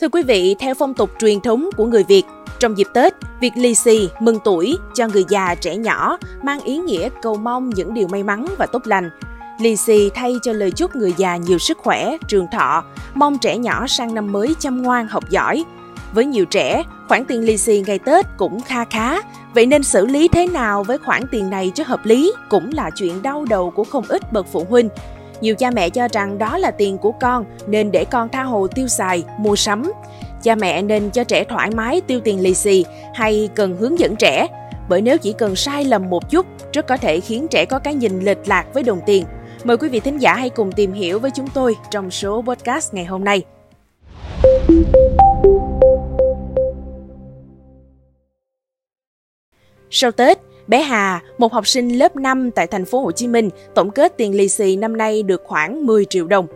Thưa quý vị, theo phong tục truyền thống của người Việt, trong dịp Tết, việc lì xì, mừng tuổi cho người già trẻ nhỏ mang ý nghĩa cầu mong những điều may mắn và tốt lành. Lì xì thay cho lời chúc người già nhiều sức khỏe, trường thọ, mong trẻ nhỏ sang năm mới chăm ngoan học giỏi. Với nhiều trẻ, khoản tiền lì xì ngày Tết cũng kha khá, vậy nên xử lý thế nào với khoản tiền này cho hợp lý cũng là chuyện đau đầu của không ít bậc phụ huynh. Nhiều cha mẹ cho rằng đó là tiền của con nên để con tha hồ tiêu xài, mua sắm. Cha mẹ nên cho trẻ thoải mái tiêu tiền lì xì hay cần hướng dẫn trẻ, bởi nếu chỉ cần sai lầm một chút rất có thể khiến trẻ có cái nhìn lệch lạc với đồng tiền. Mời quý vị thính giả hãy cùng tìm hiểu với chúng tôi trong số podcast ngày hôm nay. Sau Tết, Bé Hà, một học sinh lớp 5 tại thành phố Hồ Chí Minh, tổng kết tiền lì xì năm nay được khoảng 10 triệu đồng.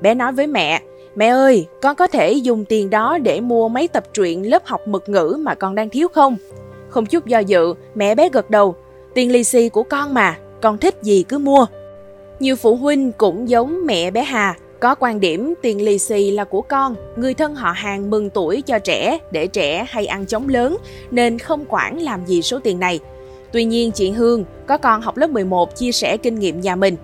Bé nói với mẹ, Mẹ ơi, con có thể dùng tiền đó để mua mấy tập truyện lớp học mực ngữ mà con đang thiếu không? Không chút do dự, mẹ bé gật đầu. Tiền lì xì của con mà, con thích gì cứ mua. Nhiều phụ huynh cũng giống mẹ bé Hà, có quan điểm tiền lì xì là của con, người thân họ hàng mừng tuổi cho trẻ để trẻ hay ăn chóng lớn nên không quản làm gì số tiền này. Tuy nhiên chị Hương có con học lớp 11 chia sẻ kinh nghiệm nhà mình.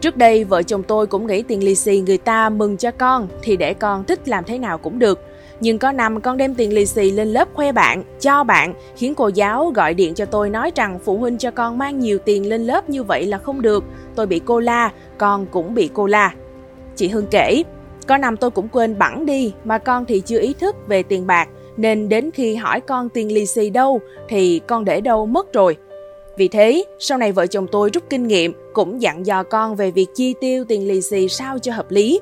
Trước đây vợ chồng tôi cũng nghĩ tiền lì xì người ta mừng cho con thì để con thích làm thế nào cũng được. Nhưng có năm con đem tiền lì xì lên lớp khoe bạn, cho bạn, khiến cô giáo gọi điện cho tôi nói rằng phụ huynh cho con mang nhiều tiền lên lớp như vậy là không được. Tôi bị cô la, con cũng bị cô la. Chị Hương kể, có năm tôi cũng quên bẵng đi mà con thì chưa ý thức về tiền bạc nên đến khi hỏi con tiền lì xì đâu thì con để đâu mất rồi. Vì thế, sau này vợ chồng tôi rút kinh nghiệm cũng dặn dò con về việc chi tiêu tiền lì xì sao cho hợp lý.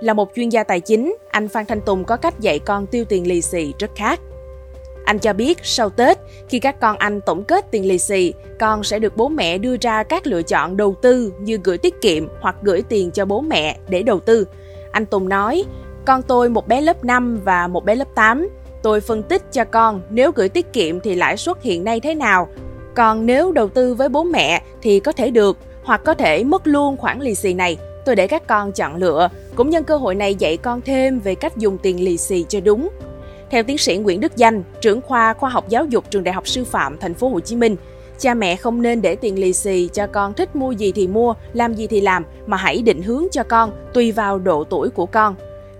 Là một chuyên gia tài chính, anh Phan Thanh Tùng có cách dạy con tiêu tiền lì xì rất khác. Anh cho biết sau Tết, khi các con anh tổng kết tiền lì xì, con sẽ được bố mẹ đưa ra các lựa chọn đầu tư như gửi tiết kiệm hoặc gửi tiền cho bố mẹ để đầu tư. Anh Tùng nói, con tôi một bé lớp 5 và một bé lớp 8. Tôi phân tích cho con nếu gửi tiết kiệm thì lãi suất hiện nay thế nào. Còn nếu đầu tư với bố mẹ thì có thể được hoặc có thể mất luôn khoản lì xì này. Tôi để các con chọn lựa, cũng nhân cơ hội này dạy con thêm về cách dùng tiền lì xì cho đúng. Theo tiến sĩ Nguyễn Đức Danh, trưởng khoa khoa học giáo dục trường Đại học Sư phạm Thành phố Hồ Chí Minh, cha mẹ không nên để tiền lì xì cho con thích mua gì thì mua, làm gì thì làm mà hãy định hướng cho con tùy vào độ tuổi của con.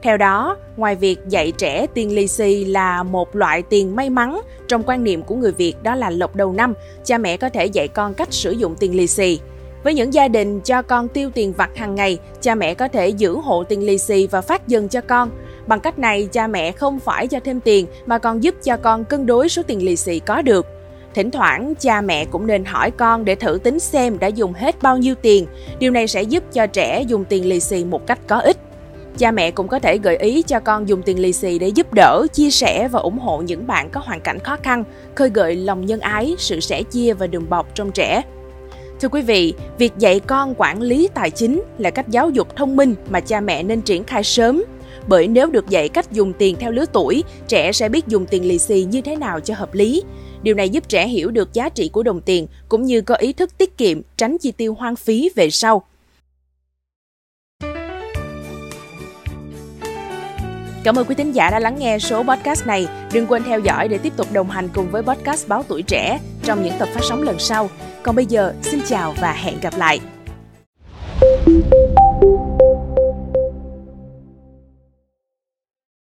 Theo đó, ngoài việc dạy trẻ tiền lì xì là một loại tiền may mắn, trong quan niệm của người Việt đó là lộc đầu năm, cha mẹ có thể dạy con cách sử dụng tiền lì xì. Với những gia đình cho con tiêu tiền vặt hàng ngày, cha mẹ có thể giữ hộ tiền lì xì và phát dần cho con. Bằng cách này, cha mẹ không phải cho thêm tiền mà còn giúp cho con cân đối số tiền lì xì có được. Thỉnh thoảng, cha mẹ cũng nên hỏi con để thử tính xem đã dùng hết bao nhiêu tiền. Điều này sẽ giúp cho trẻ dùng tiền lì xì một cách có ích. Cha mẹ cũng có thể gợi ý cho con dùng tiền lì xì để giúp đỡ, chia sẻ và ủng hộ những bạn có hoàn cảnh khó khăn, khơi gợi lòng nhân ái, sự sẻ chia và đùm bọc trong trẻ. Thưa quý vị, việc dạy con quản lý tài chính là cách giáo dục thông minh mà cha mẹ nên triển khai sớm. Bởi nếu được dạy cách dùng tiền theo lứa tuổi, trẻ sẽ biết dùng tiền lì xì như thế nào cho hợp lý. Điều này giúp trẻ hiểu được giá trị của đồng tiền cũng như có ý thức tiết kiệm, tránh chi tiêu hoang phí về sau. Cảm ơn quý thính giả đã lắng nghe số podcast này. Đừng quên theo dõi để tiếp tục đồng hành cùng với podcast Báo Tuổi Trẻ trong những tập phát sóng lần sau. Còn bây giờ, xin chào và hẹn gặp lại.